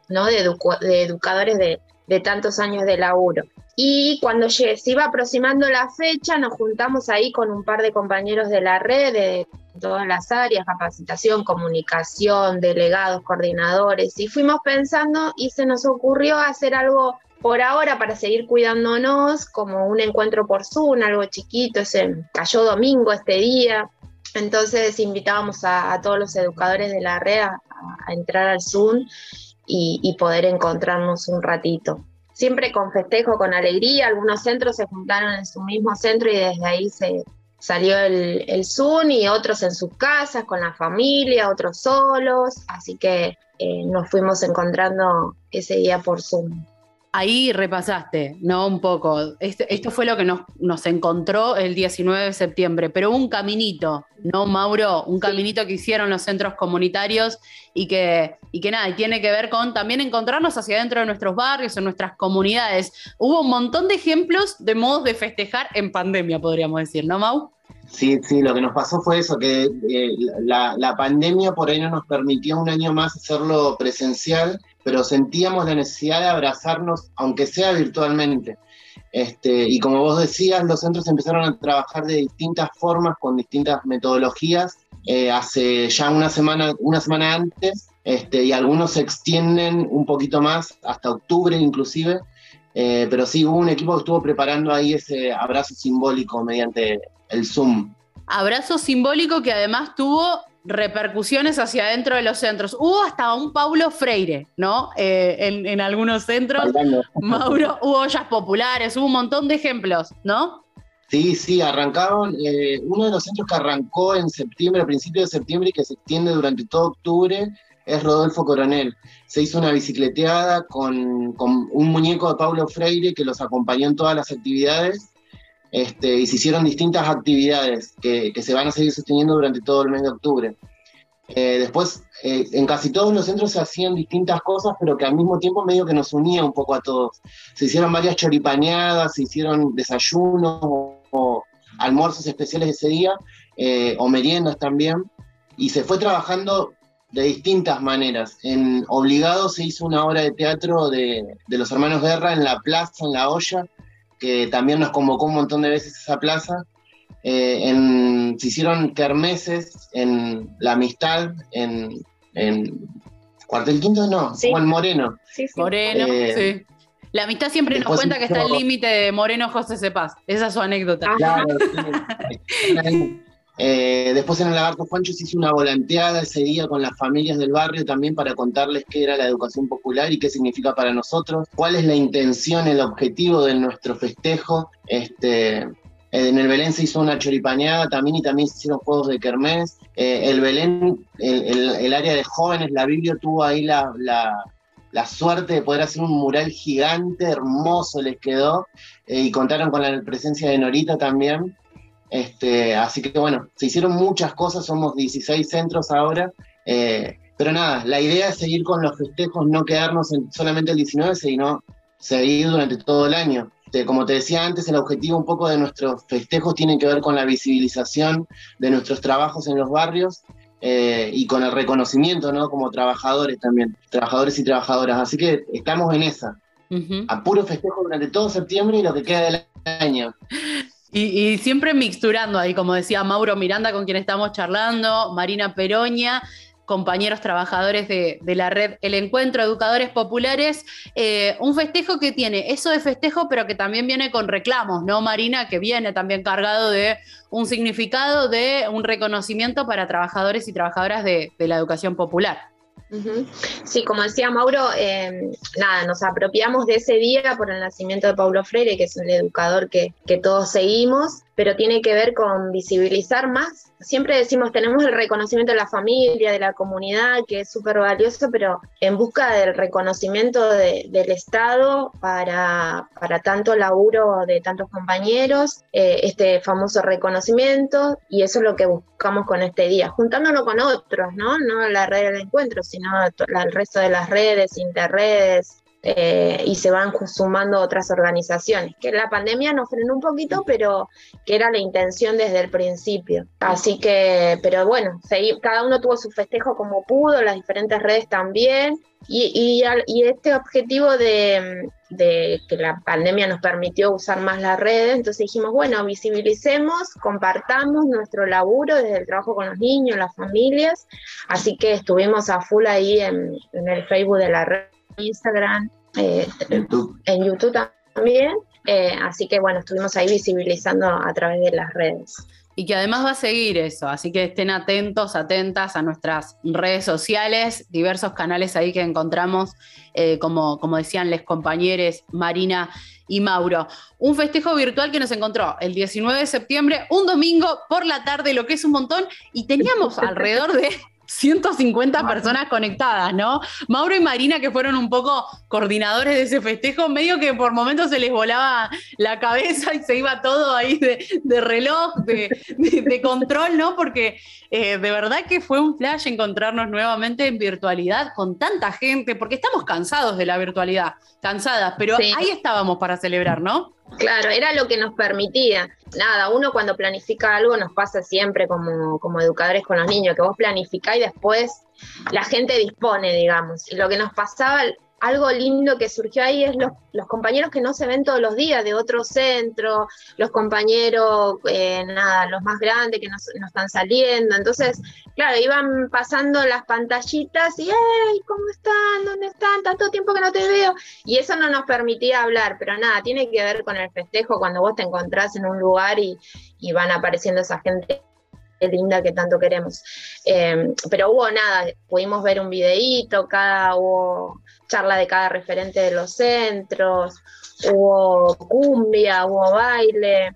¿no? de, edu de educadores de tantos años de laburo. Y cuando se iba aproximando la fecha, nos juntamos ahí con un par de compañeros de la red, de todas las áreas, capacitación, comunicación, delegados, coordinadores, y fuimos pensando y se nos ocurrió hacer algo por ahora para seguir cuidándonos, como un encuentro por Zoom, algo chiquito, ese cayó domingo este día. Entonces invitábamos a, todos los educadores de la red a, entrar al Zoom y poder encontrarnos un ratito. Siempre con festejo, con alegría, algunos centros se juntaron en su mismo centro y desde ahí se salió el, el Zoom y otros en sus casas, con la familia, otros solos, así que eh, nos fuimos encontrando ese día por Zoom. Ahí repasaste, ¿no? Un poco. Este- esto fue lo que nos, nos encontró el 19 de septiembre, pero un caminito, ¿no, Mauro? Un caminito que hicieron los centros comunitarios y que, y que nada, tiene que ver con también encontrarnos hacia adentro de nuestros barrios, en nuestras comunidades. Hubo un montón de ejemplos de modos de festejar en pandemia, podríamos decir, ¿no, Mau? Sí, sí, lo que nos pasó fue eso, que eh, la, la pandemia por ahí no nos permitió un año más hacerlo presencial, pero sentíamos la necesidad de abrazarnos, aunque sea virtualmente. Este, y como vos decías, los centros empezaron a trabajar de distintas formas, con distintas metodologías, eh, hace ya una semana, una semana antes, este, y algunos se extienden un poquito más, hasta octubre inclusive, eh, pero sí, hubo un equipo que estuvo preparando ahí ese abrazo simbólico mediante el Zoom. Abrazo simbólico que además tuvo repercusiones hacia adentro de los centros. Hubo hasta un Paulo Freire, ¿no? Eh, en, en algunos centros. Mauro, hubo ollas populares, hubo un montón de ejemplos, ¿no? Sí, sí, arrancaron, eh, uno de los centros que arrancó en septiembre, a principios de septiembre y que se extiende durante todo octubre es Rodolfo Coronel. Se hizo una bicicleteada con, con un muñeco de Paulo Freire que los acompañó en todas las actividades este, y se hicieron distintas actividades que, se van a seguir sosteniendo durante todo el mes de octubre. Eh, después, eh, en casi todos los centros se hacían distintas cosas, pero que al mismo tiempo medio que nos unía un poco a todos. Se hicieron varias choripaneadas, se hicieron desayunos o, o almuerzos especiales ese día, eh, o meriendas también, y se fue trabajando de distintas maneras. En Obligado se hizo una obra de teatro de, de los hermanos Guerra en la plaza, en la olla, que también nos convocó un montón de veces esa plaza. Eh, en- se hicieron kermeses en La Amistad, en, en Cuartel Quinto, no, Juan Moreno. Moreno, Eh, sí. La amistad siempre nos cuenta que está el límite de Moreno José Cepaz. Esa es su anécdota. Claro, sí. Eh, después en el Lagarto Juancho se hizo una volanteada ese día con las familias del barrio también para contarles qué era la educación popular y qué significa para nosotros, cuál es la intención, el objetivo de nuestro festejo. Este, eh, en el Belén se hizo una choripaneada también y también se hicieron juegos de kermés. Eh, el Belén, el, área de jóvenes, la Biblia tuvo ahí la, la- suerte de poder hacer un mural gigante, hermoso les quedó, y contaron con la presencia de Norita también. Este, así que bueno, se hicieron muchas cosas, somos 16 centros ahora, eh, pero nada, la idea es seguir con los festejos, no quedarnos en solamente el 19, sino seguir durante todo el año. Este, como te decía antes, el objetivo un poco de nuestros festejos tiene que ver con la visibilización de nuestros trabajos en los barrios eh, y con el reconocimiento, ¿no? Como trabajadores también, trabajadores y trabajadoras. Así que estamos en esa, a puro festejo durante todo septiembre y lo que queda del año. Y, y siempre mixturando ahí, como decía Mauro Miranda, con quien estamos charlando, Marina Peroña, compañeros trabajadores de, la red El Encuentro, Educadores Populares, eh, un festejo que tiene eso de festejo, pero que también viene con reclamos, ¿no, Marina? Que viene también cargado de un significado, de un reconocimiento para trabajadores y trabajadoras de la educación popular. Sí, como decía Mauro, eh, nada, nos apropiamos de ese día por el nacimiento de Paulo Freire, que es el educador que, que todos seguimos, pero tiene que ver con visibilizar más. Siempre decimos, tenemos el reconocimiento de la familia, de la comunidad, que es súper valioso, pero en busca del reconocimiento de- del Estado para, para tanto laburo de tantos compañeros, eh, este famoso reconocimiento, y eso es lo que buscamos con este día, juntándolo con otros, ¿no? No la red del encuentro, sino el resto de las redes, interredes, eh, y se van sumando otras organizaciones. Que la pandemia nos frenó un poquito, pero que era la intención desde el principio. Así que, pero bueno, cada uno tuvo su festejo como pudo, las diferentes redes también. Y, y y este objetivo de, de que la pandemia nos permitió usar más las redes, entonces dijimos, bueno, visibilicemos, compartamos nuestro laburo desde el trabajo con los niños, las familias. Así que estuvimos a full ahí en, en el Facebook de la red, Instagram, eh, en YouTube también. Eh, así que bueno, estuvimos ahí visibilizando a través de las redes. Y que además va a seguir eso, así que estén atentos, atentas a nuestras redes sociales, diversos canales ahí que encontramos, eh, como, como decían les compañeros Marina y Mauro. Un festejo virtual que nos encontró el 19 de septiembre, un domingo por la tarde, lo que es un montón, y teníamos alrededor de 150 personas conectadas, ¿no? Mauro y Marina, que fueron un poco coordinadores de ese festejo, medio que por momentos se les volaba la cabeza y se iba todo ahí de, de reloj, de, de- de control, ¿no? Porque eh, de verdad que fue un flash encontrarnos nuevamente en virtualidad con tanta gente, porque estamos cansados de la virtualidad, cansadas, pero Sí. ahí estábamos para celebrar, ¿no? Claro, era lo que nos permitía. Nada, uno cuando planifica algo nos pasa siempre como, como educadores con los niños, que vos planificás y después la gente dispone, digamos. Y lo que nos pasaba, algo lindo que surgió ahí es los, compañeros que no se ven todos los días de otro centro, los compañeros, eh, nada, los más grandes que no, están saliendo. Entonces, claro, iban pasando las pantallitas y, ¡hey! ¿Cómo están? ¿Dónde están? Tanto tiempo que no te veo. Y eso no nos permitía hablar, pero nada, tiene que ver con el festejo cuando vos te encontrás en un lugar y, y van apareciendo esa gente linda que tanto queremos. Eh, pero hubo nada, pudimos ver un videíto, cada hubo charla de cada referente de los centros, hubo cumbia, hubo baile,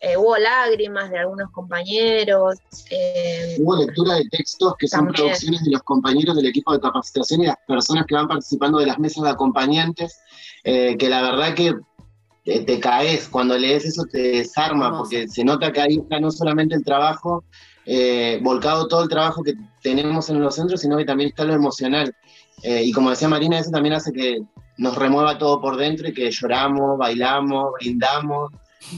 eh, hubo lágrimas de algunos compañeros. eh, Hubo lectura de textos que son producciones de los compañeros del equipo de capacitación y las personas que van participando de las mesas de acompañantes, eh, que la verdad que te, te caes cuando lees eso, te desarma, porque se nota que ahí está no solamente el trabajo, eh, volcado todo el trabajo que tenemos en los centros, sino que también está lo emocional. Eh, y como decía Marina, eso también hace que nos remueva todo por dentro y que lloramos, bailamos, brindamos.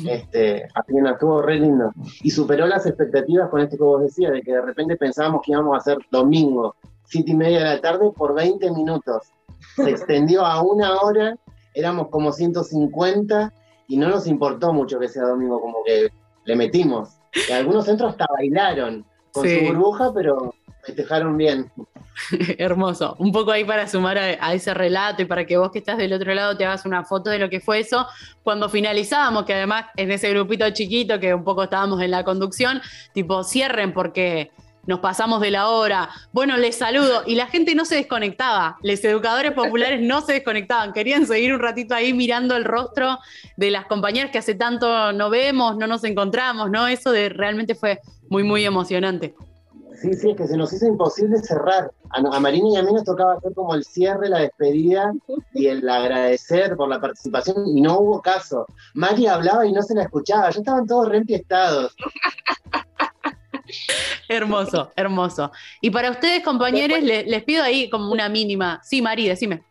Este, así que no, estuvo re lindo. Y superó las expectativas con esto que vos decías, de que de repente pensábamos que íbamos a hacer domingo, siete y media de la tarde, por 20 minutos. Se extendió a una hora, éramos como 150 y no nos importó mucho que sea domingo, como que le metimos. Y algunos centros hasta bailaron con Sí. su burbuja, pero festejaron bien. Hermoso. Un poco ahí para sumar a, ese relato y para que vos que estás del otro lado te hagas una foto de lo que fue eso. Cuando finalizábamos, que además en ese grupito chiquito que un poco estábamos en la conducción, tipo, cierren porque nos pasamos de la hora. Bueno, les saludo. Y la gente no se desconectaba. Los educadores populares no se desconectaban. Querían seguir un ratito ahí mirando el rostro de las compañeras que hace tanto no vemos, no nos encontramos, ¿no? Eso de, realmente fue muy, muy emocionante. Sí, sí, es que se nos hizo imposible cerrar. A, a Marina y a mí nos tocaba hacer como el cierre, la despedida y el agradecer por la participación y no hubo caso. Mari hablaba y no se la escuchaba, ya estaban todos re enfiestados. Hermoso, hermoso. Y para ustedes, compañeros, le- les, pido ahí como una mínima. Sí, Mari, decime.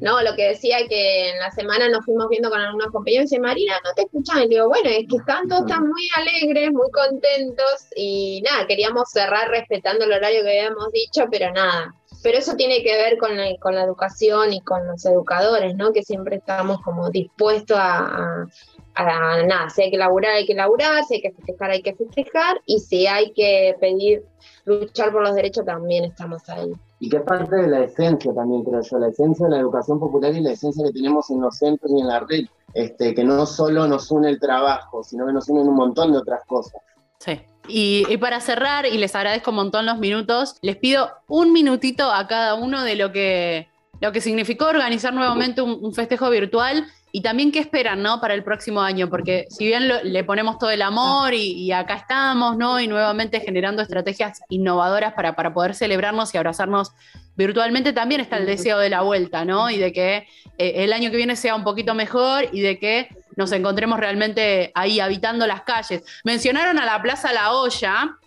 No, lo que decía que en la semana nos fuimos viendo con algunos compañeros y dice, Marina, no te escuchan. Y digo, bueno, es que están todos están muy alegres, muy contentos y nada, queríamos cerrar respetando el horario que habíamos dicho, pero nada. Pero eso tiene que ver con la, con la educación y con los educadores, ¿no? Que siempre estamos como dispuestos a, a- a nada, si hay que laburar, hay que laburar, si hay que festejar, hay que festejar, y si hay que pedir, luchar por los derechos, también estamos ahí. Y que es parte de la esencia también, creo yo, la esencia de la educación popular y la esencia que tenemos en los centros y en la red, este, que no solo nos une el trabajo, sino que nos unen un montón de otras cosas. Sí. Y, para cerrar, y les agradezco un montón los minutos, les pido un minutito a cada uno de lo que, lo que significó organizar nuevamente un festejo virtual y también qué esperan, ¿no? Para el próximo año, porque si bien lo- le ponemos todo el amor y, y acá estamos, ¿no? Y nuevamente generando estrategias innovadoras para, para poder celebrarnos y abrazarnos virtualmente, también está el deseo de la vuelta, ¿no? Y de que eh, el año que viene sea un poquito mejor y de que nos encontremos realmente ahí habitando las calles. Mencionaron a la Plaza La Olla.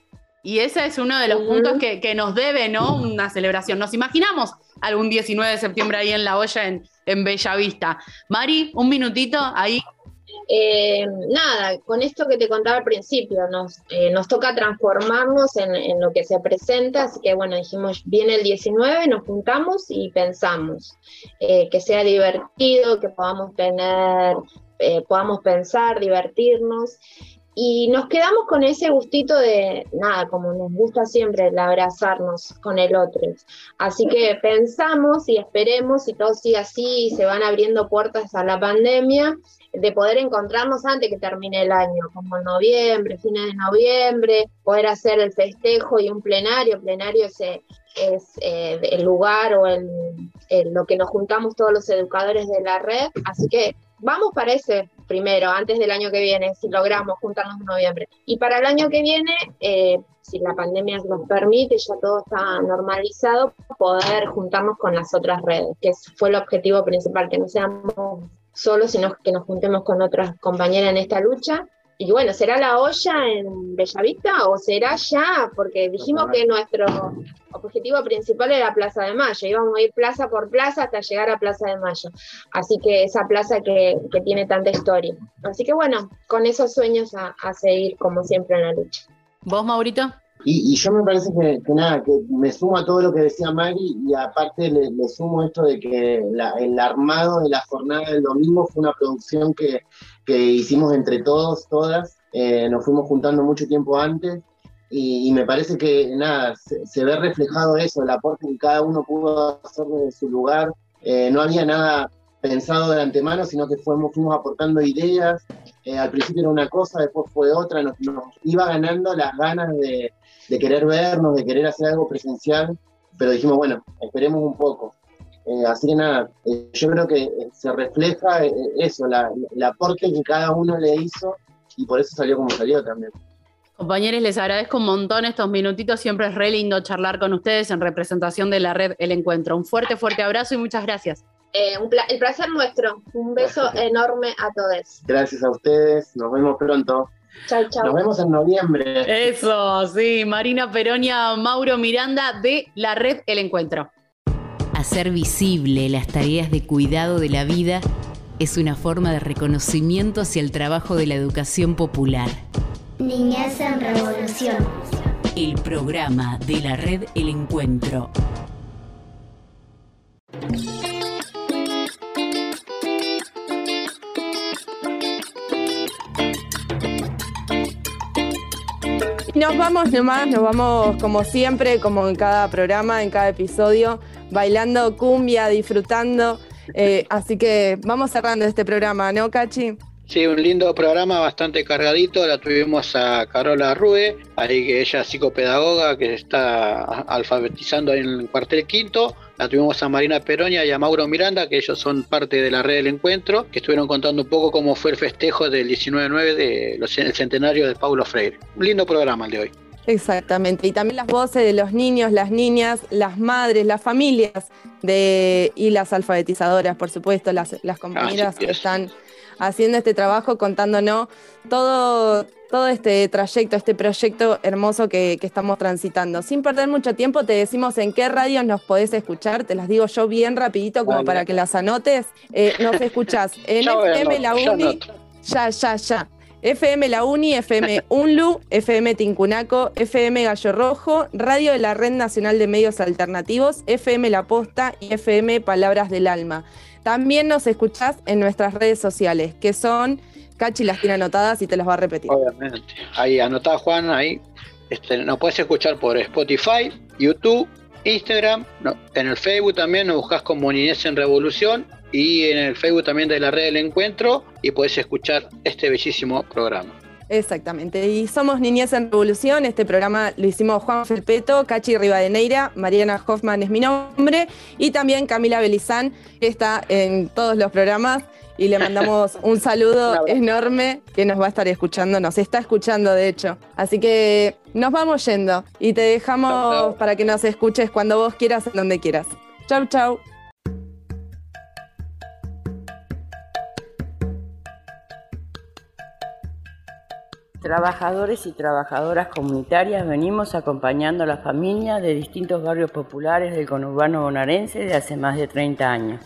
Y ese es uno de los puntos que, que nos debe, ¿no? Una celebración. Nos imaginamos algún 19 de septiembre ahí en La Olla, en, en Bellavista. Mari, un minutito ahí. Eh, nada, con esto que te contaba al principio, nos, eh, nos toca transformarnos en, en lo que se presenta, así que bueno, dijimos, viene el 19, nos juntamos y pensamos eh, que sea divertido, que podamos tener, eh, podamos pensar, divertirnos. Y nos quedamos con ese gustito de, nada, como nos gusta siempre, el abrazarnos con el otro. Así que pensamos y esperemos, si todo sigue así y se van abriendo puertas a la pandemia, de poder encontrarnos antes que termine el año, como en noviembre, fines de noviembre, poder hacer el festejo y un plenario. Plenario es, eh, el lugar o el- lo que nos juntamos todos los educadores de la red. Así que vamos para ese primero, antes del año que viene, si logramos juntarnos en noviembre. Y para el año que viene, eh, si la pandemia nos permite, ya todo está normalizado, poder juntarnos con las otras redes, que fue el objetivo principal, que no seamos solos, sino que nos juntemos con otras compañeras en esta lucha. Y bueno, ¿será la olla en Bellavista o será ya? Porque dijimos que nuestro objetivo principal era Plaza de Mayo, íbamos a ir plaza por plaza hasta llegar a Plaza de Mayo. Así que esa plaza que, que tiene tanta historia. Así que bueno, con esos sueños a, a seguir como siempre en la lucha. ¿Vos, Maurito? Y, yo me parece que, nada, que me sumo a todo lo que decía Mari y aparte le, le sumo esto de que el armado de la jornada del domingo fue una producción que, que hicimos entre todos, todas, eh, nos fuimos juntando mucho tiempo antes y, me parece que nada, se, ve reflejado eso, el aporte que cada uno pudo hacer desde su lugar, Eh, no había nada pensado de antemano, sino que fuimos, fuimos aportando ideas, Eh, al principio era una cosa, después fue otra, nos iba ganando las ganas de, de querer vernos, de querer hacer algo presencial, pero dijimos, bueno, esperemos un poco. Eh, así que nada, eh, yo creo que eh, se refleja eh, eso, la- el aporte que cada uno le hizo y por eso salió como salió también. Compañeros, les agradezco un montón estos minutitos. Siempre es re lindo charlar con ustedes en representación de la red El Encuentro. Un fuerte, fuerte abrazo y muchas gracias. Eh, un pla- el placer nuestro. Un beso enorme a todos. Gracias a ustedes, nos vemos pronto. Chau, chau. Nos vemos en noviembre. Eso, sí. Marina Peronia, Mauro Miranda de la red El Encuentro. Hacer visible las tareas de cuidado de la vida es una forma de reconocimiento hacia el trabajo de la educación popular. Niñez en revolución. El programa de la red El Encuentro. Nos vamos nomás, nos vamos como siempre, como en cada programa, en cada episodio, bailando cumbia, disfrutando. Eh, así que vamos cerrando este programa, ¿no, Cachi? Sí, un lindo programa, bastante cargadito. La tuvimos a Carola Rue, ahí que ella es psicopedagoga, que está alfabetizando en el cuartel quinto. La tuvimos a Marina Peronia y a Mauro Miranda, que ellos son parte de la red del encuentro, que estuvieron contando un poco cómo fue el festejo del 19-9 de los, el centenario de Paulo Freire. Un lindo programa el de hoy. Exactamente. Y también las voces de los niños, las niñas, las madres, las familias de, y las alfabetizadoras, por supuesto, las, las compañeras Así que es. están haciendo este trabajo, contándonos todo, todo este trayecto, este proyecto hermoso que, que estamos transitando. Sin perder mucho tiempo, te decimos en qué radios nos podés escuchar. Te las digo yo bien rapidito como para que las anotes. Eh, nos escuchás en Ya FM La Uni. Ya, ya, ya. FM La Uni, FM Unlu, FM Tincunaco, FM Gallo Rojo, Radio de la Red Nacional de Medios Alternativos, FM La Posta y FM Palabras del Alma. También nos escuchás en nuestras redes sociales, que son, Cachi las tiene anotadas y te las va a repetir. Obviamente. Ahí anotá, Juan, ahí. Este, nos puedes escuchar por Spotify, YouTube, Instagram, en el Facebook también nos buscas como Niñez en Revolución y en el Facebook también de la red del encuentro y puedes escuchar este bellísimo programa. Exactamente. Y somos Niñez en Revolución. Este programa lo hicimos Juan Felpeto, Cachi Rivadeneira, Mariana Hoffman es mi nombre y también Camila Belizán, que está en todos los programas. Y le mandamos un saludo enorme que nos va a estar escuchando, nos está escuchando de hecho. Así que nos vamos yendo y te dejamos para que nos escuches cuando vos quieras, en donde quieras. Chau, chau. Trabajadores y trabajadoras comunitarias venimos acompañando a las familias de distintos barrios populares del conurbano bonaerense de hace más de 30 años.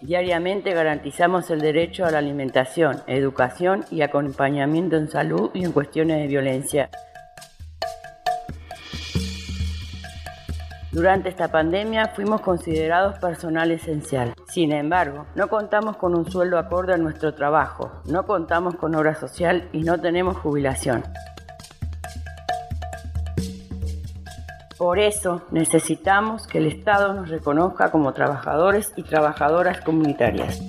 Diariamente garantizamos el derecho a la alimentación, educación y acompañamiento en salud y en cuestiones de violencia Durante esta pandemia fuimos considerados personal esencial. Sin embargo, no contamos con un sueldo acorde a nuestro trabajo, no contamos con obra social y no tenemos jubilación. Por eso necesitamos que el Estado nos reconozca como trabajadores y trabajadoras comunitarias.